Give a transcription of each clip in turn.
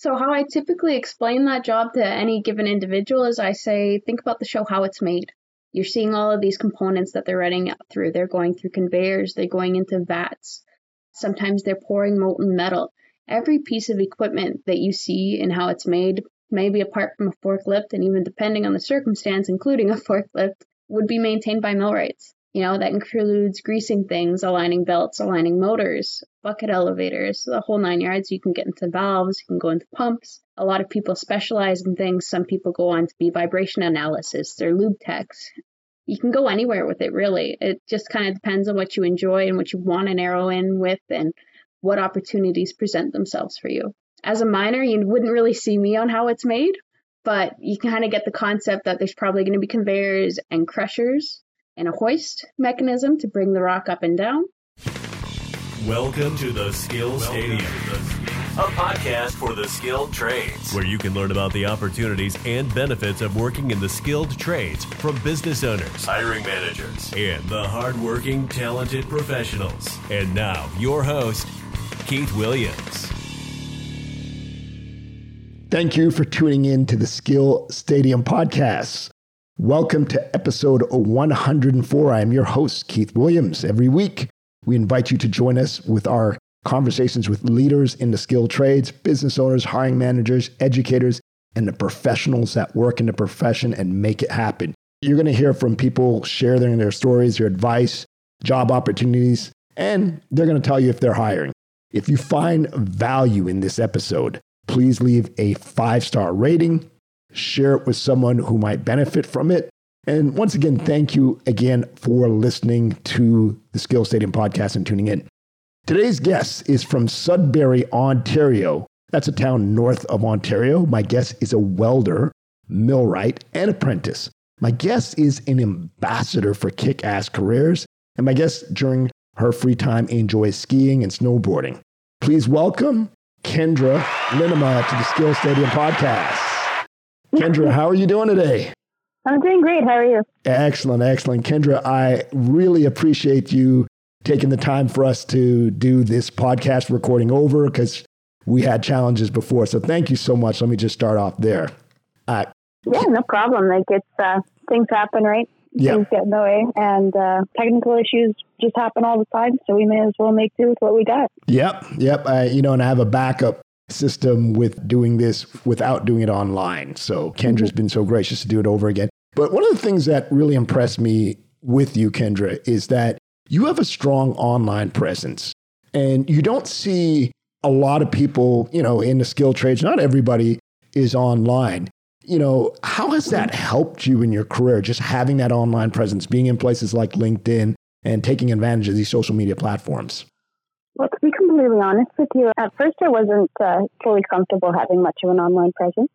So, how I typically explain that job to any given individual is I say, think about the show, how it's made. You're seeing all of these components that they're running through. They're going through conveyors, they're going into vats. Sometimes they're pouring molten metal. Every piece of equipment that you see and how it's made, maybe apart from a forklift, and even depending on the circumstance, including a forklift, would be maintained by millwrights. You know, that includes greasing things, aligning belts, aligning motors, bucket elevators, the whole nine yards. You can get into valves, you can go into pumps. A lot of people specialize in things. Some people go on to be vibration analysis, they're lube techs. You can go anywhere with it, really. It just kind of depends on what you enjoy and what you want to narrow in with and what opportunities present themselves for you. As a miner, you wouldn't really see me on how it's made, but you kind of get the concept that there's probably going to be conveyors and crushers and a hoist mechanism to bring the rock up and down. Welcome to the Skill Stadium, a podcast for the skilled trades, where you can learn about the opportunities and benefits of working in the skilled trades from business owners, hiring managers, and the hardworking, talented professionals. And now, your host, Keith Williams. Thank you for tuning in to the Skill Stadium podcast. Welcome to episode 104. I am your host, Keith Williams. Every week, we invite you to join us with our conversations with leaders in the skilled trades, business owners, hiring managers, educators, and the professionals that work in the profession and make it happen. You're going to hear from people sharing their stories, their advice, job opportunities, and they're going to tell you if they're hiring. If you find value in this episode, please leave a five star rating share it with someone who might benefit from it. And once again, thank you again for listening to the Skill Stadium podcast and tuning in. Today's guest is from Sudbury, Ontario. That's a town north of Ontario. My guest is a welder, millwright, and apprentice. My guest is an ambassador for kick ass careers. And my guest during her free time enjoys skiing and snowboarding. Please welcome Kendra Linema to the Skill Stadium podcast. Kendra, how are you doing today? I'm doing great. How are you? Excellent, excellent. Kendra, I really appreciate you taking the time for us to do this podcast recording over because we had challenges before. So thank you so much. Let me just start off there. Uh, yeah, no problem. Like it's uh, things happen, right? Yep. Things get in the way, and uh, technical issues just happen all the time. So we may as well make do with what we got. Yep, yep. Uh, you know, and I have a backup system with doing this without doing it online. So Kendra's mm-hmm. been so gracious to do it over again. But one of the things that really impressed me with you, Kendra, is that you have a strong online presence and you don't see a lot of people, you know, in the skill trades. Not everybody is online. You know, how has that helped you in your career, just having that online presence, being in places like LinkedIn and taking advantage of these social media platforms? Well, to be completely honest with you, at first I wasn't uh, fully comfortable having much of an online presence.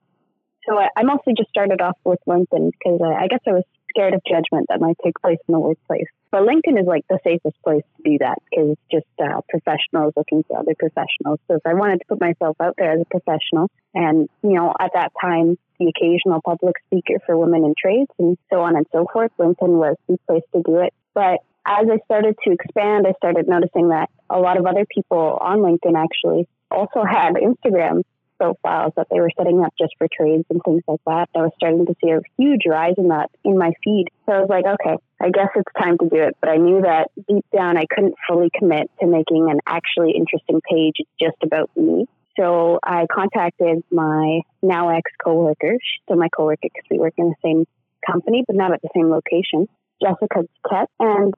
So I, I mostly just started off with LinkedIn because I, I guess I was scared of judgment that might take place in the workplace. But LinkedIn is like the safest place to do that because it's just uh, professionals looking for other professionals. So if I wanted to put myself out there as a professional, and you know, at that time, the occasional public speaker for women in trades and so on and so forth, LinkedIn was the place to do it. But as I started to expand, I started noticing that a lot of other people on LinkedIn actually also had Instagram profiles that they were setting up just for trades and things like that. I was starting to see a huge rise in that in my feed. So I was like, okay, I guess it's time to do it. But I knew that deep down I couldn't fully commit to making an actually interesting page just about me. So I contacted my now ex coworker. Still my coworker because we work in the same company, but not at the same location. Jessica Ket, and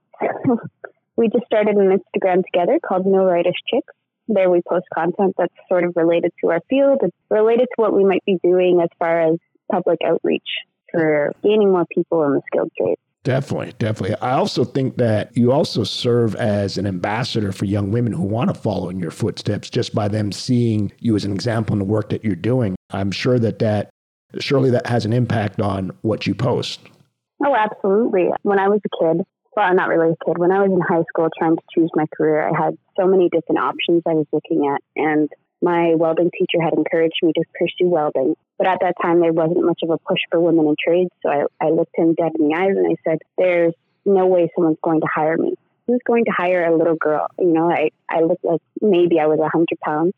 we just started an Instagram together called Millwrightish Chicks. There we post content that's sort of related to our field. It's related to what we might be doing as far as public outreach for gaining more people in the skilled trades. Definitely, definitely. I also think that you also serve as an ambassador for young women who want to follow in your footsteps just by them seeing you as an example in the work that you're doing. I'm sure that that surely that has an impact on what you post. Oh, absolutely. When I was a kid, well, not really a kid, when I was in high school trying to choose my career, I had so many different options I was looking at. And my welding teacher had encouraged me to pursue welding. But at that time, there wasn't much of a push for women in trades. So I, I looked him dead in the eyes and I said, There's no way someone's going to hire me. Who's going to hire a little girl? You know, I, I looked like maybe I was a 100 pounds.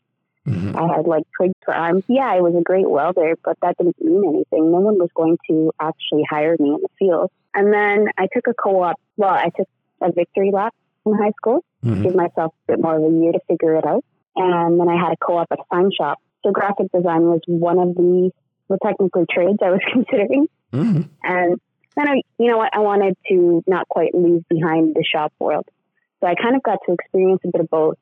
Mm-hmm. I had like twigs for arms. Yeah, I was a great welder, but that didn't mean anything. No one was going to actually hire me in the field. And then I took a co-op. Well, I took a victory lap in high school. Mm-hmm. Give myself a bit more of a year to figure it out. And then I had a co-op at a sign shop. So graphic design was one of the well, technically trades I was considering. Mm-hmm. And then I, you know what, I wanted to not quite leave behind the shop world. So I kind of got to experience a bit of both.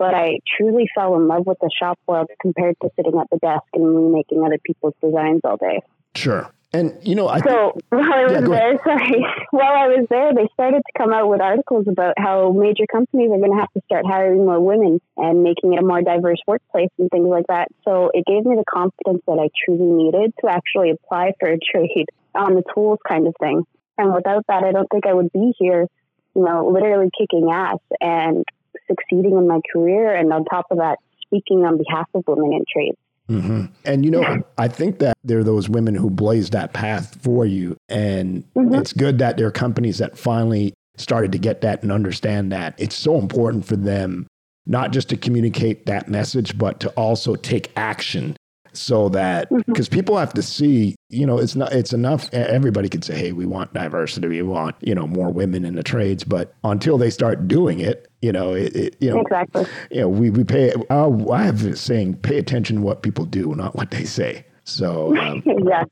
But I truly fell in love with the shop world compared to sitting at the desk and remaking other people's designs all day. Sure. And you know, I so while I was yeah, there, sorry, while I was there, they started to come out with articles about how major companies are going to have to start hiring more women and making it a more diverse workplace and things like that. So it gave me the confidence that I truly needed to actually apply for a trade on the tools kind of thing. And without that, I don't think I would be here, you know, literally kicking ass and succeeding in my career. And on top of that, speaking on behalf of women in trades. Mm-hmm. And you know, I think that there are those women who blaze that path for you. And mm-hmm. it's good that there are companies that finally started to get that and understand that. It's so important for them not just to communicate that message, but to also take action so that because mm-hmm. people have to see you know it's not it's enough. Everybody can say hey we want diversity. We want you know more women in the trades. But until they start doing it you know it, it you know exactly. you know we, we pay uh, i have a saying pay attention to what people do not what they say. So um, yeah.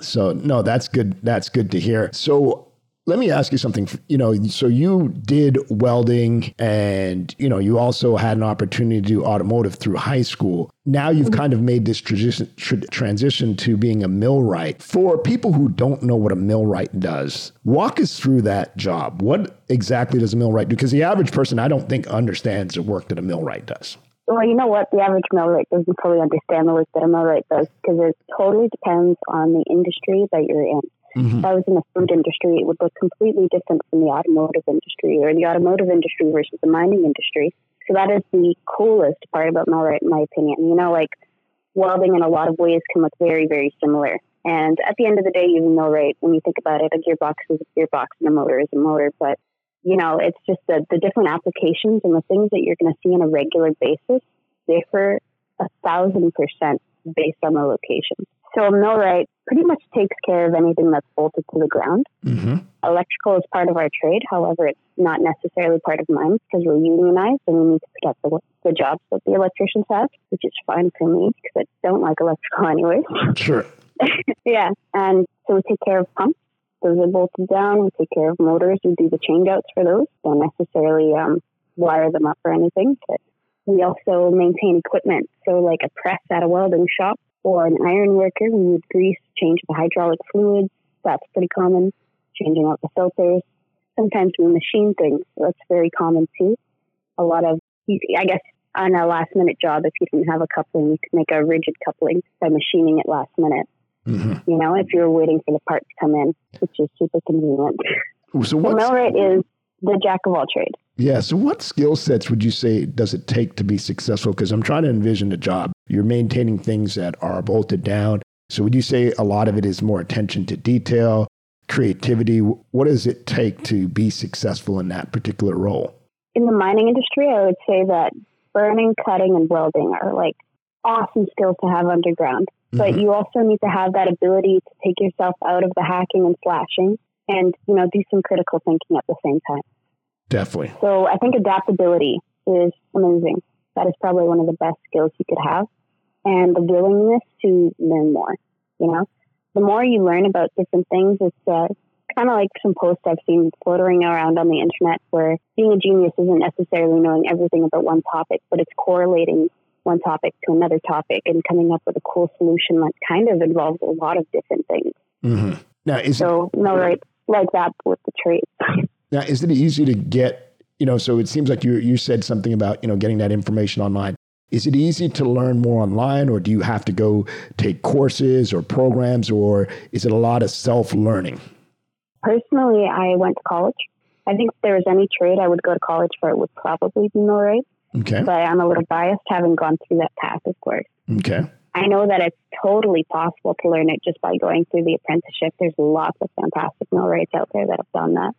so no that's good that's good to hear. So let me ask you something. You know, so you did welding and, you know, you also had an opportunity to do automotive through high school. Now you've mm-hmm. kind of made this transition, transition to being a millwright. For people who don't know what a millwright does, walk us through that job. What exactly does a millwright do? Because the average person, I don't think, understands the work that a millwright does. Well, you know what? The average millwright doesn't fully understand the work that a millwright does because it totally depends on the industry that you're in. Mm-hmm. If I was in the food industry, it would look completely different from the automotive industry or the automotive industry versus the mining industry. So that is the coolest part about millwright, in my opinion. You know, like welding in a lot of ways can look very, very similar. And at the end of the day, even millwright, when you think about it, a gearbox is a gearbox and a motor is a motor. But, you know, it's just the, the different applications and the things that you're going to see on a regular basis differ a thousand percent based on the location. So a millwright pretty much takes care of anything that's bolted to the ground. Mm-hmm. Electrical is part of our trade. However, it's not necessarily part of mine because we're unionized and we need to protect the, the jobs that the electricians have, which is fine for me because I don't like electrical anyway. Sure. yeah. And so we take care of pumps. Those are bolted down. We take care of motors. We do the change outs for those. Don't necessarily um, wire them up or anything. But we also maintain equipment. So like a press at a welding shop or an iron worker, we would grease, change the hydraulic fluids. That's pretty common. Changing out the filters. Sometimes we machine things. That's very common too. A lot of, I guess, on a last minute job, if you didn't have a coupling, you could make a rigid coupling by machining it last minute. Mm-hmm. You know, if you're waiting for the part to come in, which is super convenient. So the millwright is the jack of all trades. Yeah. So, what skill sets would you say does it take to be successful? Because I'm trying to envision a job. You're maintaining things that are bolted down. So, would you say a lot of it is more attention to detail, creativity? What does it take to be successful in that particular role? In the mining industry, I would say that burning, cutting, and welding are like awesome skills to have underground. But mm-hmm. you also need to have that ability to take yourself out of the hacking and slashing and, you know, do some critical thinking at the same time. Definitely. So I think adaptability is amazing. That is probably one of the best skills you could have. And the willingness to learn more. You know, the more you learn about different things, it's uh, kind of like some posts I've seen floating around on the internet where being a genius isn't necessarily knowing everything about one topic, but it's correlating one topic to another topic and coming up with a cool solution that kind of involves a lot of different things. Mm-hmm. Now, is so no, right, like that with the trades. Now, is it easy to get, you know, so it seems like you, you said something about, you know, getting that information online. Is it easy to learn more online or do you have to go take courses or programs or is it a lot of self learning? Personally, I went to college. I think if there was any trade I would go to college for, it would probably be millwright. Okay. But I'm a little biased having gone through that path, of course. Okay. I know that it's totally possible to learn it just by going through the apprenticeship. There's lots of fantastic millwrights out there that have done that.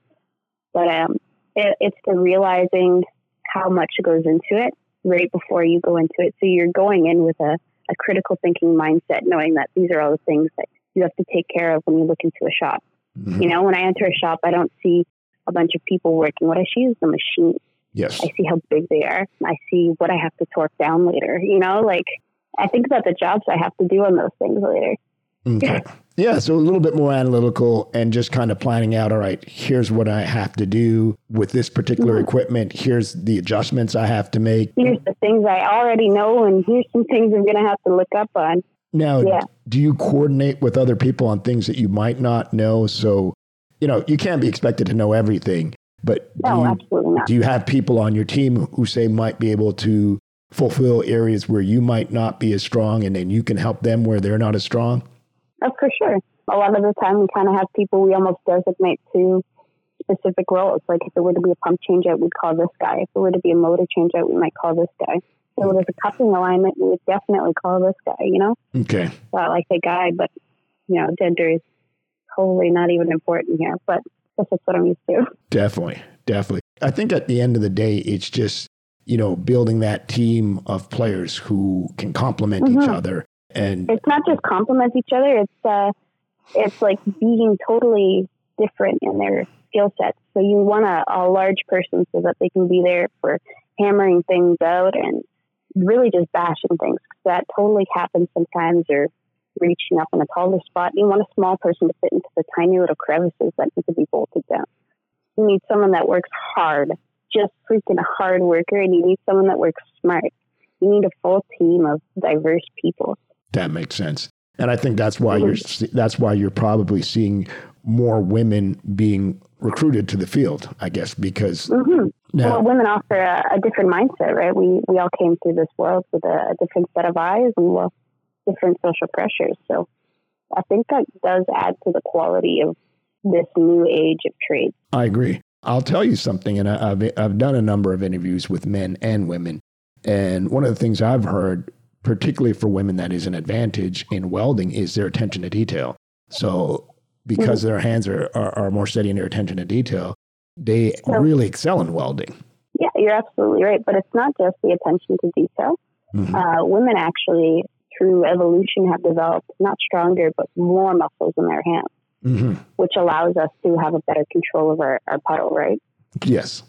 But um, it, it's the realizing how much goes into it right before you go into it. So you're going in with a, a critical thinking mindset, knowing that these are all the things that you have to take care of when you look into a shop. Mm-hmm. You know, when I enter a shop, I don't see a bunch of people working. What I see is the machine. Yes. I see how big they are. I see what I have to torque down later. You know, like I think about the jobs I have to do on those things later. Okay. Yeah, so a little bit more analytical and just kind of planning out, all right, here's what I have to do with this particular mm-hmm. equipment. Here's the adjustments I have to make. Here's the things I already know, and here's some things I'm going to have to look up on. Now, yeah. do you coordinate with other people on things that you might not know? So, you know, you can't be expected to know everything, but no, do you, absolutely not. do you have people on your team who say might be able to fulfill areas where you might not be as strong and then you can help them where they're not as strong? Oh, for sure. A lot of the time, we kind of have people we almost designate to specific roles. Like if it were to be a pump changeout, we'd call this guy. If it were to be a motor changeout, we might call this guy. If it was a coupling alignment, we would definitely call this guy, you know? Okay. I like the guy, but, you know, gender is totally not even important here. But that's just what I'm used to. Definitely. Definitely. I think at the end of the day, it's just, you know, building that team of players who can complement mm-hmm. each other and it's not just complement each other it's uh it's like being totally different in their skill sets. So you want a, a large person so that they can be there for hammering things out and really just bashing things. That totally happens sometimes or reaching up in a taller spot. You want a small person to fit into the tiny little crevices that need to be bolted down. You need someone that works hard just freaking a hard worker and you need someone that works smart. You need a full team of diverse people that makes sense. And I think that's why you're that's why you're probably seeing more women being recruited to the field, I guess, because mm-hmm. now, well, women offer a, a, different mindset, right? We we all came through this world with a, a different set of eyes and well, different social pressures. So I think that does add to the quality of this new age of trade. I agree. I'll tell you something, and I've I've done a number of interviews with men and women, and one of the things I've heard particularly for women, that is an advantage in welding is their attention to detail. So because mm-hmm. their hands are, are, are, more steady in their attention to detail, they so, really excel in welding. Yeah, you're absolutely right. But it's not just the attention to detail. Mm-hmm. Uh, women actually, through evolution, have developed not stronger, but more muscles in their hands, mm-hmm. which allows us to have a better control of our, our puddle, right? Yes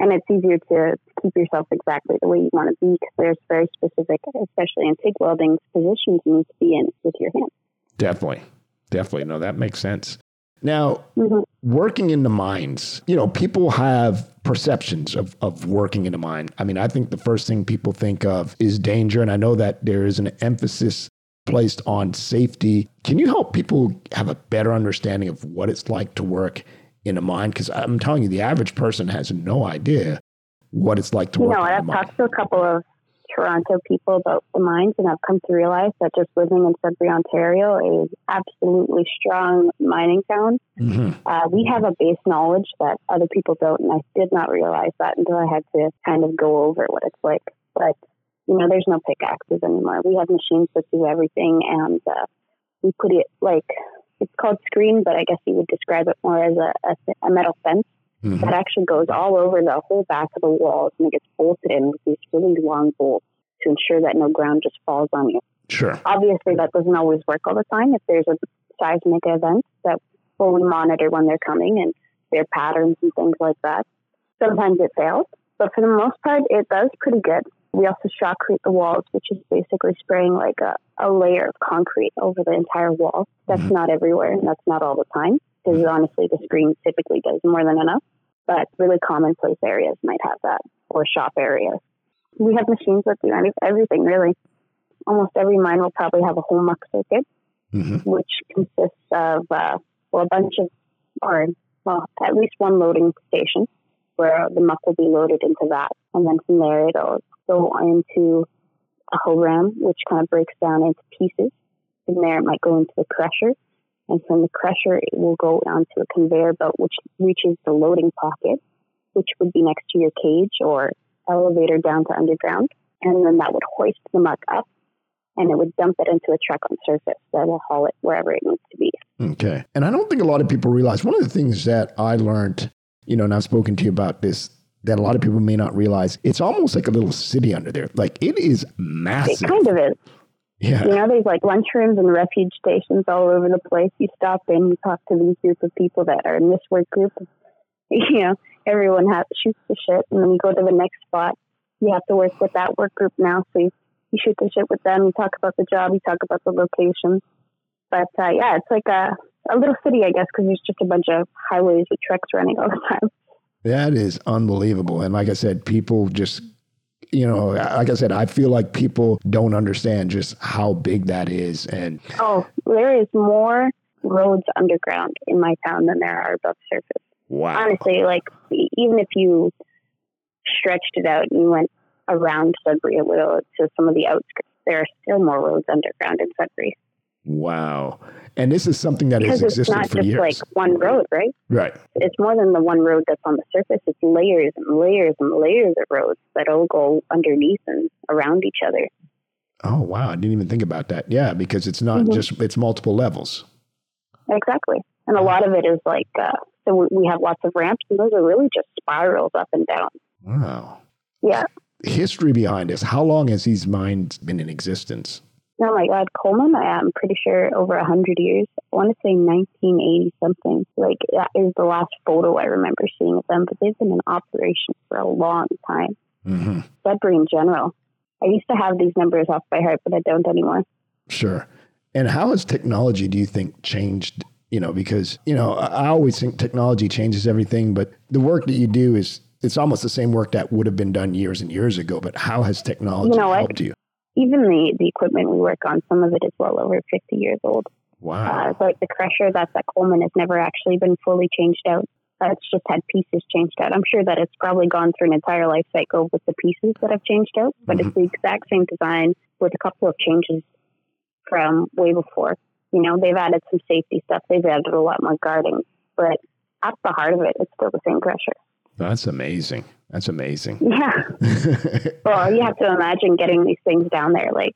and it's easier to keep yourself exactly the way you want to be because there's very specific, especially in TIG welding, positions you need to be in with your hands. Definitely. Definitely. No, that makes sense. Now, mm-hmm. working in the mines, you know, people have perceptions of, of working in a mine. I mean, I think the first thing people think of is danger. And I know that there is an emphasis placed on safety. Can you help people have a better understanding of what it's like to work in a mine? Because I'm telling you, the average person has no idea what it's like to work. You know, I've talked to a couple of Toronto people about the mines, and I've come to realize that just living in Sudbury, Ontario, is absolutely strong mining town. Mm-hmm. Uh, we have a base knowledge that other people don't, and I did not realize that until I had to kind of go over what it's like. But you know, there's no pickaxes anymore. We have machines that do everything, and uh, we put it like it's called screen, but I guess you would describe it more as a, a, a metal fence mm-hmm. that actually goes all over the whole back of the walls and it gets bolted in with these really long bolts to ensure that no ground just falls on you. Sure. Obviously, that doesn't always work all the time. If there's a seismic event that well, we monitor when they're coming and their patterns and things like that. Sometimes it fails, but for the most part, it does pretty good. We also shotcrete the walls, which is basically spraying like a, a layer of concrete over the entire wall. That's mm-hmm. not everywhere and that's not all the time because honestly, the screen typically does more than enough. But really commonplace areas might have that or shop areas. We have machines that do everything really. Almost every mine will probably have a whole muck circuit, mm-hmm. which consists of, uh, well, a bunch of, or well, at least one loading station where the muck will be loaded into that. And then from there, it'll go into a hoe ram, which kind of breaks down into pieces. From there, it might go into the crusher. And from the crusher, it will go onto a conveyor belt, which reaches the loading pocket, which would be next to your cage or elevator down to underground. And then that would hoist the muck up and it would dump it into a truck on surface that will haul it wherever it needs to be. Okay. And I don't think a lot of people realize one of the things that I learned, you know, and I've spoken to you about this that a lot of people may not realize. It's almost like a little city under there. Like it is massive. It kind of is. Yeah. You know, there's like lunchrooms and refuge stations all over the place. You stop in, you talk to these group of people that are in this work group. You know, everyone has shoots the shit, and then you go to the next spot. You have to work with that work group now, so you, you shoot the shit with them. You talk about the job. You talk about the location. But uh, yeah, it's like a a little city, I guess, because there's just a bunch of highways with trucks running all the time. That is unbelievable. And like I said, people just, you know, like I said, I feel like people don't understand just how big that is. And oh, there is more roads underground in my town than there are above surface. wow. Honestly, like even if you stretched it out and went around Sudbury a little to some of the outskirts, there are still more roads underground in Sudbury Wow. And this is something that has because it's not for just years. like one road, right? right. It's more than the one road that's on the surface. It's layers and layers and layers of roads that all go underneath and around each other. Oh, wow. I didn't even think about that. Yeah, because it's not Mhm. just, it's multiple levels. Exactly. And a lot of it is like, uh, so we have lots of ramps, and those are really just spirals up and down. Wow. Yeah. History behind this. How long has these mines been in existence? Oh my God, Coleman, I am pretty sure over a 100 years. I want to say 1980 something. Like, that is the last photo I remember seeing of them, but they've been in operation for a long time. hmm Sudbury in general. I used to have these numbers off by heart, but I don't anymore. Sure. And how has technology, do you think, changed? You know, because, you know, I always think technology changes everything, but the work that you do is, it's almost the same work that would have been done years and years ago. But how has technology You know helped you? Even the, the equipment we work on, some of it is well over 50 years old. Wow. Uh, like the crusher that's at Coleman has never actually been fully changed out. Uh, it's just had pieces changed out. I'm sure that it's probably gone through an entire life cycle with the pieces that have changed out, but it's the exact same design with a couple of changes from way before. You know, they've added some safety stuff. They've added a lot more guarding, but at the heart of it, it's still the same crusher. That's amazing. That's amazing. Yeah. Well, you have to imagine getting these things down there. Like,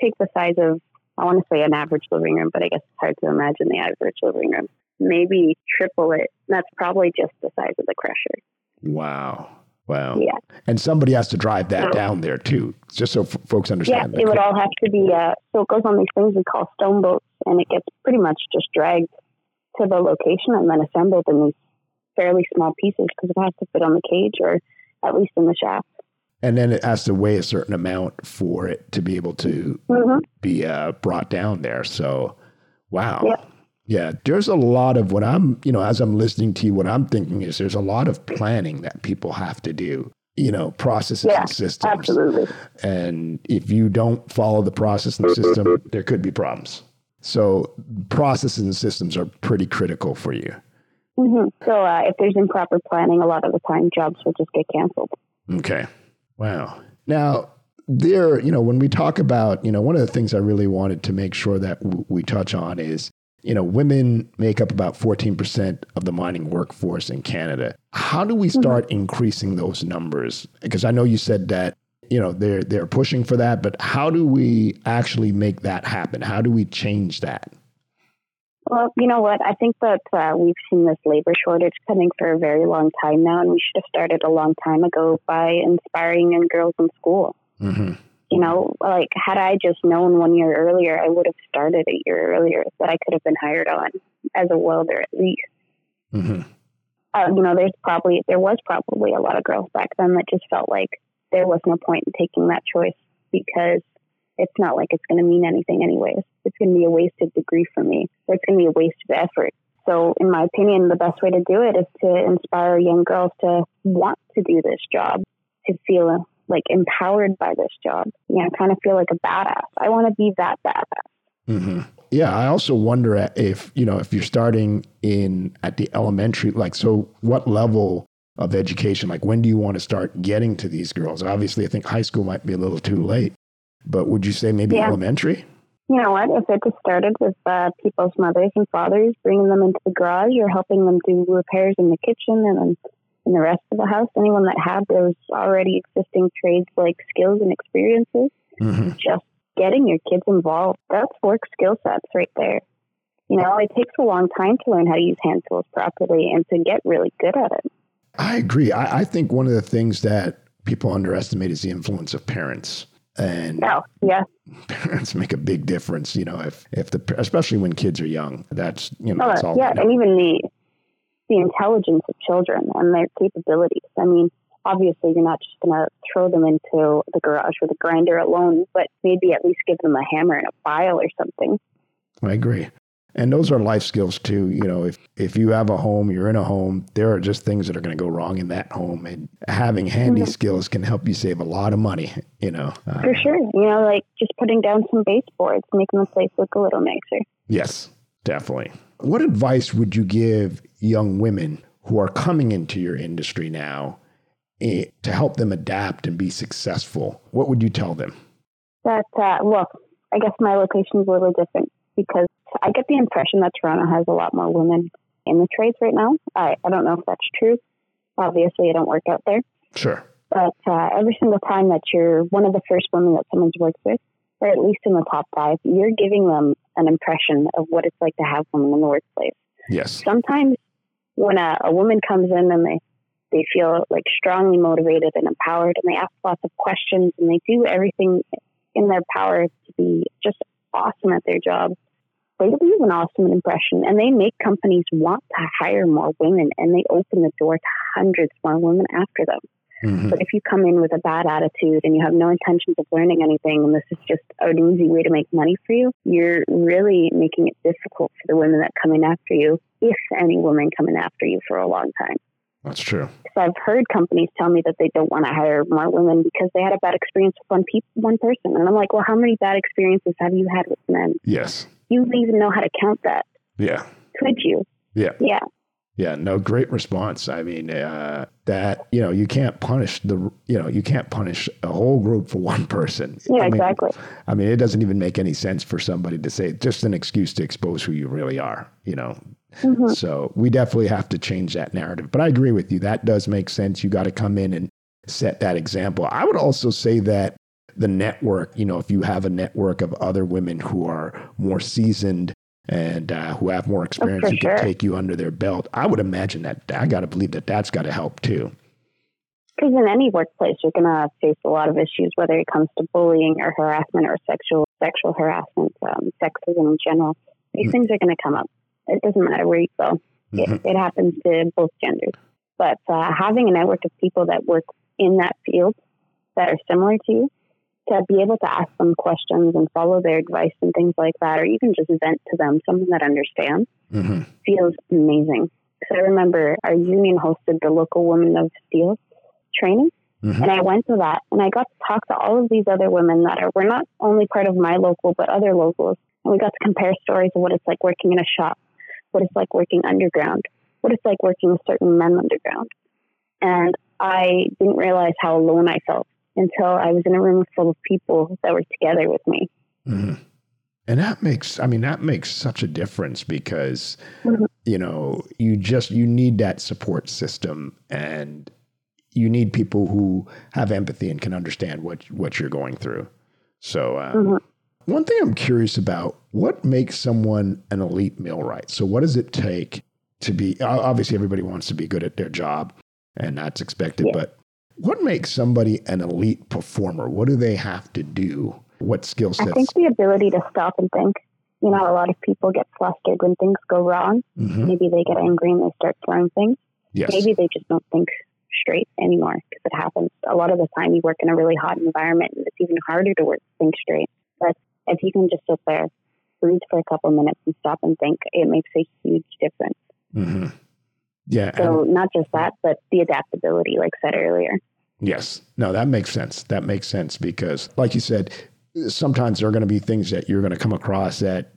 take the size of, I want to say an average living room, but I guess it's hard to imagine the average living room. Maybe triple it. That's probably just the size of the crusher. wow. Wow. Yeah. And somebody has to drive that So- down there too, just so f- folks understand. Yeah, it would all have to be, uh, so it goes on these things we call stone boats, and it gets pretty much just dragged to the location and then assembled in these fairly small pieces because it has to fit on the cage or at least in the shaft. and then it has to weigh a certain amount for it to be able to hmm be uh, brought down there. So, wow. Yep. Yeah, there's a lot of what I'm, you know, as I'm listening to you, what I'm thinking is there's a lot of planning that people have to do, you know, processes Yeah, and systems. Absolutely. And if you don't follow the process and system, there could be problems. So, processes and systems are pretty critical for you. Hmm So uh, if there's improper planning, a lot of the time jobs will just get canceled. Okay. Wow. Now, there, you know, when we talk about, you know, one of the things I really wanted to make sure that w- we touch on is, you know, women make up about 14% of the mining workforce in Canada. How do we start increasing those numbers? Because I know you said that, you know, they're they're pushing for that, but how do we actually make that happen? How do we change that? Well, you know what? I think that uh, we've seen this labor shortage coming for a very long time now, and we should have started a long time ago by inspiring young girls in school. hmm You know, like had I just known one year earlier, I would have started a year earlier that I could have been hired on as a welder at least. hmm Uh, you know, there's probably there was probably a lot of girls back then that just felt like there was no point in taking that choice because it's not like it's going to mean anything anyways. It's going to be a wasted degree for me, or it's going to be a waste of effort. So, in my opinion, the best way to do it is to inspire young girls to want to do this job, to feel like empowered by this job. You know, kind of feel like a badass. I want to be that badass. hmm Yeah, I also wonder if you know if you're starting in at the elementary, like so, what level of education? Like, when do you want to start getting to these girls? Obviously, I think high school might be a little too late, but would you say maybe Yeah. elementary? You know what? If it just started with uh, people's mothers and fathers bringing them into the garage or helping them do repairs in the kitchen and then in the rest of the house, anyone that had those already existing trades like skills and experiences, hmm just getting your kids involved. That's work skill sets right there. You know, it takes a long time to learn how to use hand tools properly and to get really good at it. I agree. I, I think one of the things that people underestimate is the influence of parents. And oh, yeah. parents make a big difference, you know, if if the especially when kids are young. That's you know, oh, that's all yeah, and even the the intelligence of children and their capabilities. I mean, obviously you're not just going to throw them into the garage with a grinder alone, but maybe at least give them a hammer and a file or something. I agree. And those are life skills too. You know, if, if you have a home, you're in a home, there are just things that are going to go wrong in that home. And having handy mm-hmm. skills can help you save a lot of money, you know. Uh, For sure. You know, like just putting down some baseboards, making the place look a little nicer. Yes, definitely. What advice would you give young women who are coming into your industry now eh, to help them adapt and be successful? What would you tell them? That, uh, well, I guess my location is a little different because I get the impression that Toronto has a lot more women in the trades right now. I, I don't know if that's true. Obviously, I don't work out there. Sure. But uh, every single time that you're one of the first women that someone's worked with, or at least in the top five, you're giving them an impression of what it's like to have women in the workplace. Yes. Sometimes when a, a woman comes in and they, they feel like strongly motivated and empowered and they ask lots of questions and they do everything in their power to be just awesome at their job, they leave an awesome impression and they make companies want to hire more women and they open the door to hundreds more women after them. Mm-hmm. But if you come in with a bad attitude and you have no intentions of learning anything and this is just an easy way to make money for you, you're really making it difficult for the women that come in after you, if any women come in after you for a long time. That's true. So I've heard companies tell me that they don't want to hire more women because they had a bad experience with one pe- one person, and I'm like, well, how many bad experiences have you had with men? Yes. You don't even know how to count that. Yeah. Could you? Yeah. Yeah. Yeah, no, great response. I mean, uh, that you know, you can't punish the you know, you can't punish a whole group for one person. Yeah, I mean, exactly. I mean, it doesn't even make any sense for somebody to say just an excuse to expose who you really are. You know, mm-hmm. so we definitely have to change that narrative. But I agree with you. That does make sense. You got to come in and set that example. I would also say that the network, you know, if you have a network of other women who are more seasoned and uh, who have more experience oh, who sure. can take you under their belt. I would imagine that I got to believe that that's got to help too. Because in any workplace, you're going to face a lot of issues, whether it comes to bullying or harassment or sexual sexual harassment, um, sexism in general. These mm-hmm. things are going to come up. It doesn't matter where you go. Mm-hmm. It, it, happens to both genders. But uh, having a network of people that work in that field that are similar to you to be able to ask them questions and follow their advice and things like that, or even just vent to them, someone that understands, mm-hmm. feels amazing. Because I remember our union hosted the local Women of Steel training, mm-hmm. and I went to that, and I got to talk to all of these other women that are were not only part of my local but other locals, and we got to compare stories of what it's like working in a shop, what it's like working underground, what it's like working with certain men underground, and I didn't realize how alone I felt until I was in a room full of people that were together with me. Mm-hmm. And that makes, I mean, that makes such a difference because, mm-hmm. you know, you just, you need that support system and you need people who have empathy and can understand what, what you're going through. So, um, mm-hmm. one thing I'm curious about, what makes someone an elite millwright? So what does it take to be, obviously everybody wants to be good at their job and that's expected, yeah. but what makes somebody an elite performer? What do they have to do? What skill sets? I think the ability to stop and think. You know, a lot of people get flustered when things go wrong. Mm-hmm. Maybe they get angry and they start throwing things. Yes. Maybe they just don't think straight anymore because it happens. A lot of the time you work in a really hot environment and it's even harder to work think straight. But if you can just sit there, breathe for a couple minutes and stop and think, it makes a huge difference. Mm-hmm. Yeah. So not just that, but the adaptability, like said earlier. Yes. No, that makes sense. That makes sense because, like you said, sometimes there are going to be things that you're going to come across that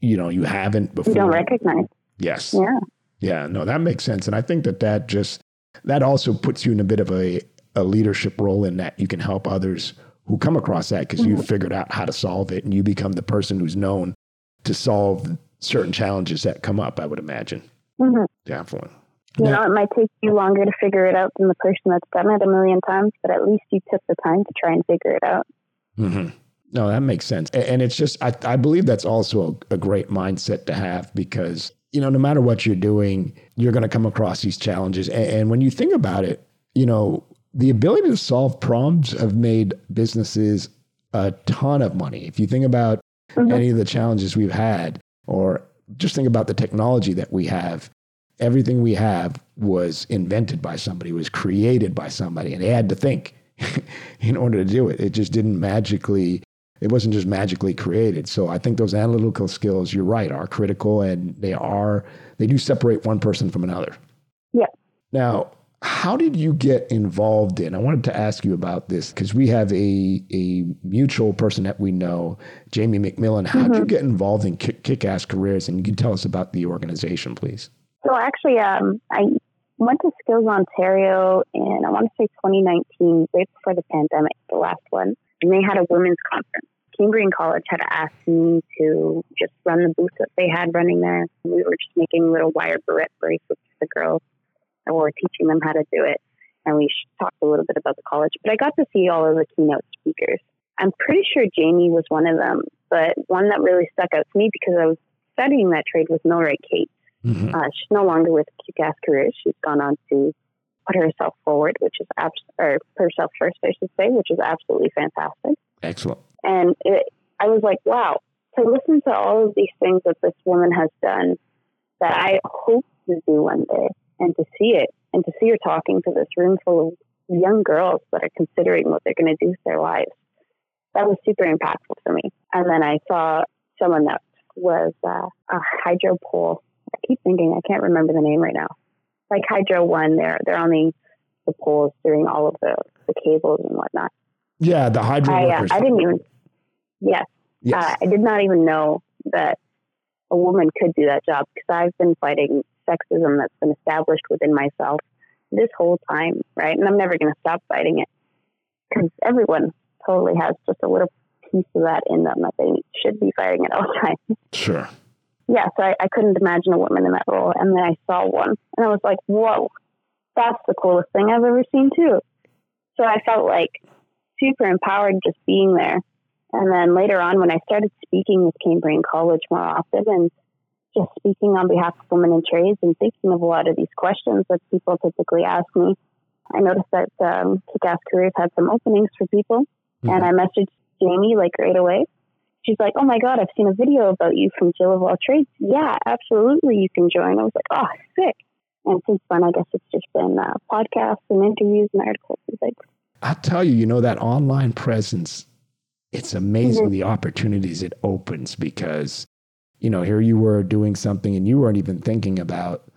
you know you haven't before. You don't recognize. Yes. Yeah. Yeah. No, that makes sense, and I think that that just that also puts you in a bit of a a leadership role in that you can help others who come across that because mm-hmm. you've figured out how to solve it and you become the person who's known to solve certain challenges that come up. I would imagine. Mm-hmm. Definitely. You know, it might take you longer to figure it out than the person that's done it a million times, but at least you took the time to try and figure it out. Mm-hmm. No, that makes sense. And it's just, I, I believe that's also a, a great mindset to have because you know, no matter what you're doing, you're going to come across these challenges. And, and when you think about it, you know, the ability to solve problems have made businesses a ton of money. If you think about mm-hmm. any of the challenges we've had, or just think about the technology that we have, everything we have was invented by somebody, was created by somebody, and they had to think in order to do it. It just didn't magically, it wasn't just magically created. So I think those analytical skills, you're right, are critical and they are, they do separate one person from another. Yeah. Now, how did you get involved in? I wanted to ask you about this because we have a a mutual person that we know, Jamie McMillan. How mm-hmm. did you get involved in Kick Ass Careers? And you can tell us about the organization, please. So actually, um, I went to Skills Ontario in I want to say 2019, right before the pandemic, the last one, and they had a women's conference. Cambrian College had asked me to just run the booth that they had running there. We were just making little wire barrette bracelets for the girls and we were teaching them how to do it. And we talked a little bit about the college, but I got to see all of the keynote speakers. I'm pretty sure Jamie was one of them, but one that really stuck out to me because I was studying that trade with Millwright Kate. Mm-hmm. Uh, she's no longer with Kick-Ass Careers. She's gone on to put herself forward, which is abs- or herself first, I should say, which is absolutely fantastic. Excellent. And it, I was like, wow, to listen to all of these things that this woman has done that I hope to do one day and to see it and to see her talking to this room full of young girls that are considering what they're going to do with their lives. That was super impactful for me. And then I saw someone that was uh, a hydro pole. I keep thinking I can't remember the name right now. Like Hydro One, they're they're on the, the poles doing all of the, the cables and whatnot. Yeah, the hydro I, uh, I didn't even. Yes, yes. Uh, I did not even know that a woman could do that job because I've been fighting sexism that's been established within myself this whole time, right? And I'm never going to stop fighting it because everyone totally has just a little piece of that in them that they should be fighting at all times. Sure. Yeah, so I, I couldn't imagine a woman in that role. And then I saw one and I was like, whoa, that's the coolest thing I've ever seen, too. So I felt like super empowered just being there. And then later on, when I started speaking with Cambrian College more often and just speaking on behalf of women in trades and thinking of a lot of these questions that people typically ask me. I noticed that um, Kick-Ass Careers had some openings for people, mm-hmm. and I messaged Jamie like right away. She's like, "Oh my god, I've seen a video about you from Jill of All Trades. Yeah, absolutely, you can join." I was like, "Oh, sick!" And since then, I guess it's just been uh, podcasts and interviews and articles and things. I tell you, you know that online presence. It's amazing mm-hmm. the opportunities it opens because you know, here you were doing something and you weren't even thinking about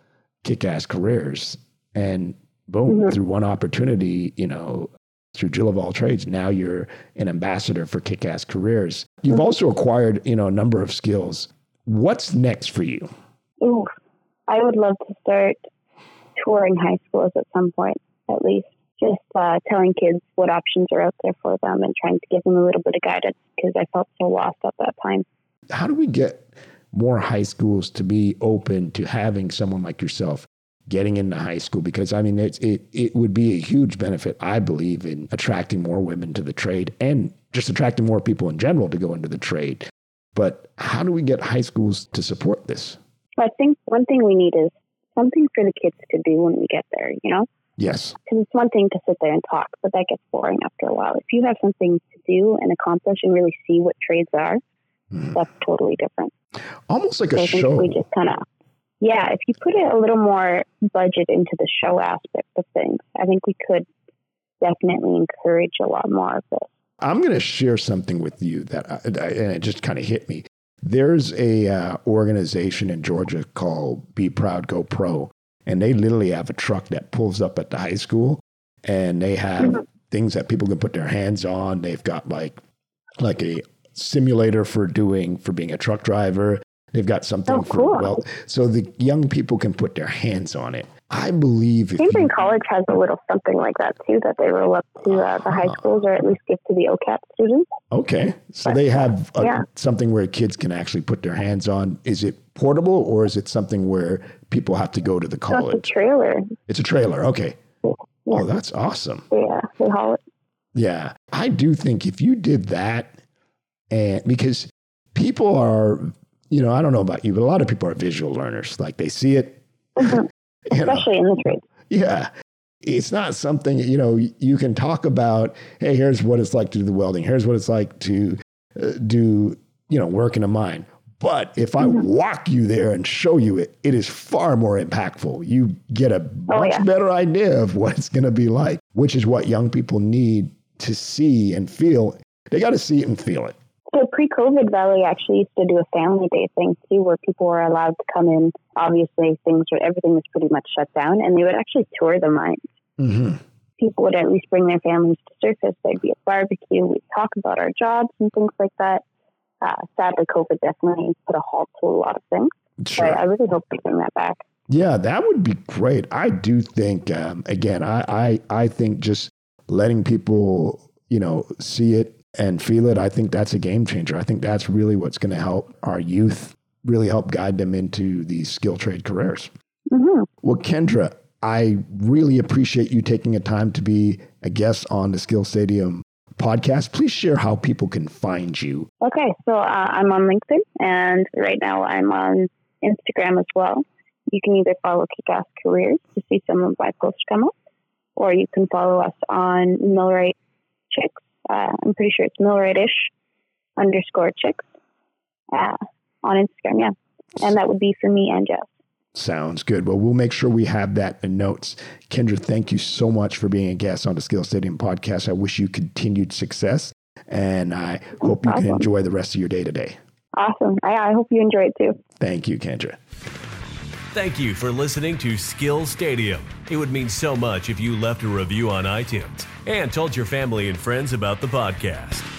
kick ass careers. And boom, mm-hmm. through one opportunity, you know, through Jill of all trades, now you're an ambassador for kick ass careers. You've also acquired, you know, a number of skills. What's next for you? Ooh, I would love to start touring high schools at some point, at least. Just uh, telling kids what options are out there for them and trying to give them a little bit of guidance because I felt so lost at that time. How do we get more high schools to be open to having someone like yourself getting into high school because I mean it's it it would be a huge benefit I believe in attracting more women to the trade and just attracting more people in general to go into the trade. But how do we get high schools to support this? I think one thing we need is something for the kids to do when we get there, you know? Yes. Because it's one thing to sit there and talk, but that gets boring after a while. If you have something to do and accomplish and really see what trades are, mm. that's totally different. Almost like so a show. We just kind of, yeah, if you put a little more budget into the show aspect of things, I think we could definitely encourage a lot more of this. I'm going to share something with you that, I, and it just kind of hit me. There's a uh, organization in Georgia called Be Proud Go Pro, and they literally have a truck that pulls up at the high school, and they have mm-hmm. things that people can put their hands on. They've got like like a simulator for doing for being a truck driver. They've got something oh, cool. well, so the young people can put their hands on it. I believe if College has a little something like that too that they roll up to uh, the high schools or at least give to the OYAP students. Okay, so but, they have a, yeah. something where kids can actually put their hands on. Is it portable or is it something where people have to go to the college? it's a trailer. It's a trailer. Okay. Yeah. Oh, that's awesome. Yeah, they haul it. Yeah, I do think if you did that and because people are you know, I don't know about you, but a lot of people are visual learners. Like they see it, mm-hmm. especially know. in the trade. Yeah. It's not something, you know, you can talk about, hey, here's what it's like to do the welding. Here's what it's like to uh, do, you know, work in a mine. But if I mm-hmm. walk you there and show you it, it is far more impactful. You get a oh, much yeah. better idea of what it's going to be like, which is what young people need to see and feel. They got to see it and feel it. So pre-COVID, Vale actually used to do a family day thing too, where people were allowed to come in. Obviously, things were everything was pretty much shut down, and they would actually tour the mines. Mm-hmm. People would at least bring their families to surface. There'd be a barbecue. We'd talk about our jobs and things like that. Uh, sadly, COVID definitely put a halt to a lot of things. Sure. But I really hope they bring that back. Yeah, that would be great. I do think, um, again, I, I, I think just letting people, you know, see it and feel it, I think that's a game changer. I think that's really what's going to help our youth really help guide them into these skill trade careers. Mm-hmm. Well, Kendra, I really appreciate you taking a time to be a guest on the Skill Stadium podcast. Please share how people can find you. Okay, so uh, I'm on LinkedIn, and right now I'm on Instagram as well. You can either follow Kickass Careers to see some of my posts come up, or you can follow us on Millwright Chicks uh, I'm pretty sure it's millwrightish underscore chicks uh, on Instagram. Yeah. And that would be for me and Jeff. Sounds good. Well, we'll make sure we have that in notes. Kendra, thank you so much for being a guest on the Skill Stadium podcast. I wish you continued success and I hope you awesome. can enjoy the rest of your day today. Awesome. I, I hope you enjoy it too. Thank you, Kendra. Thank you for listening to Skill Stadium. It would mean so much if you left a review on iTunes and told your family and friends about the podcast.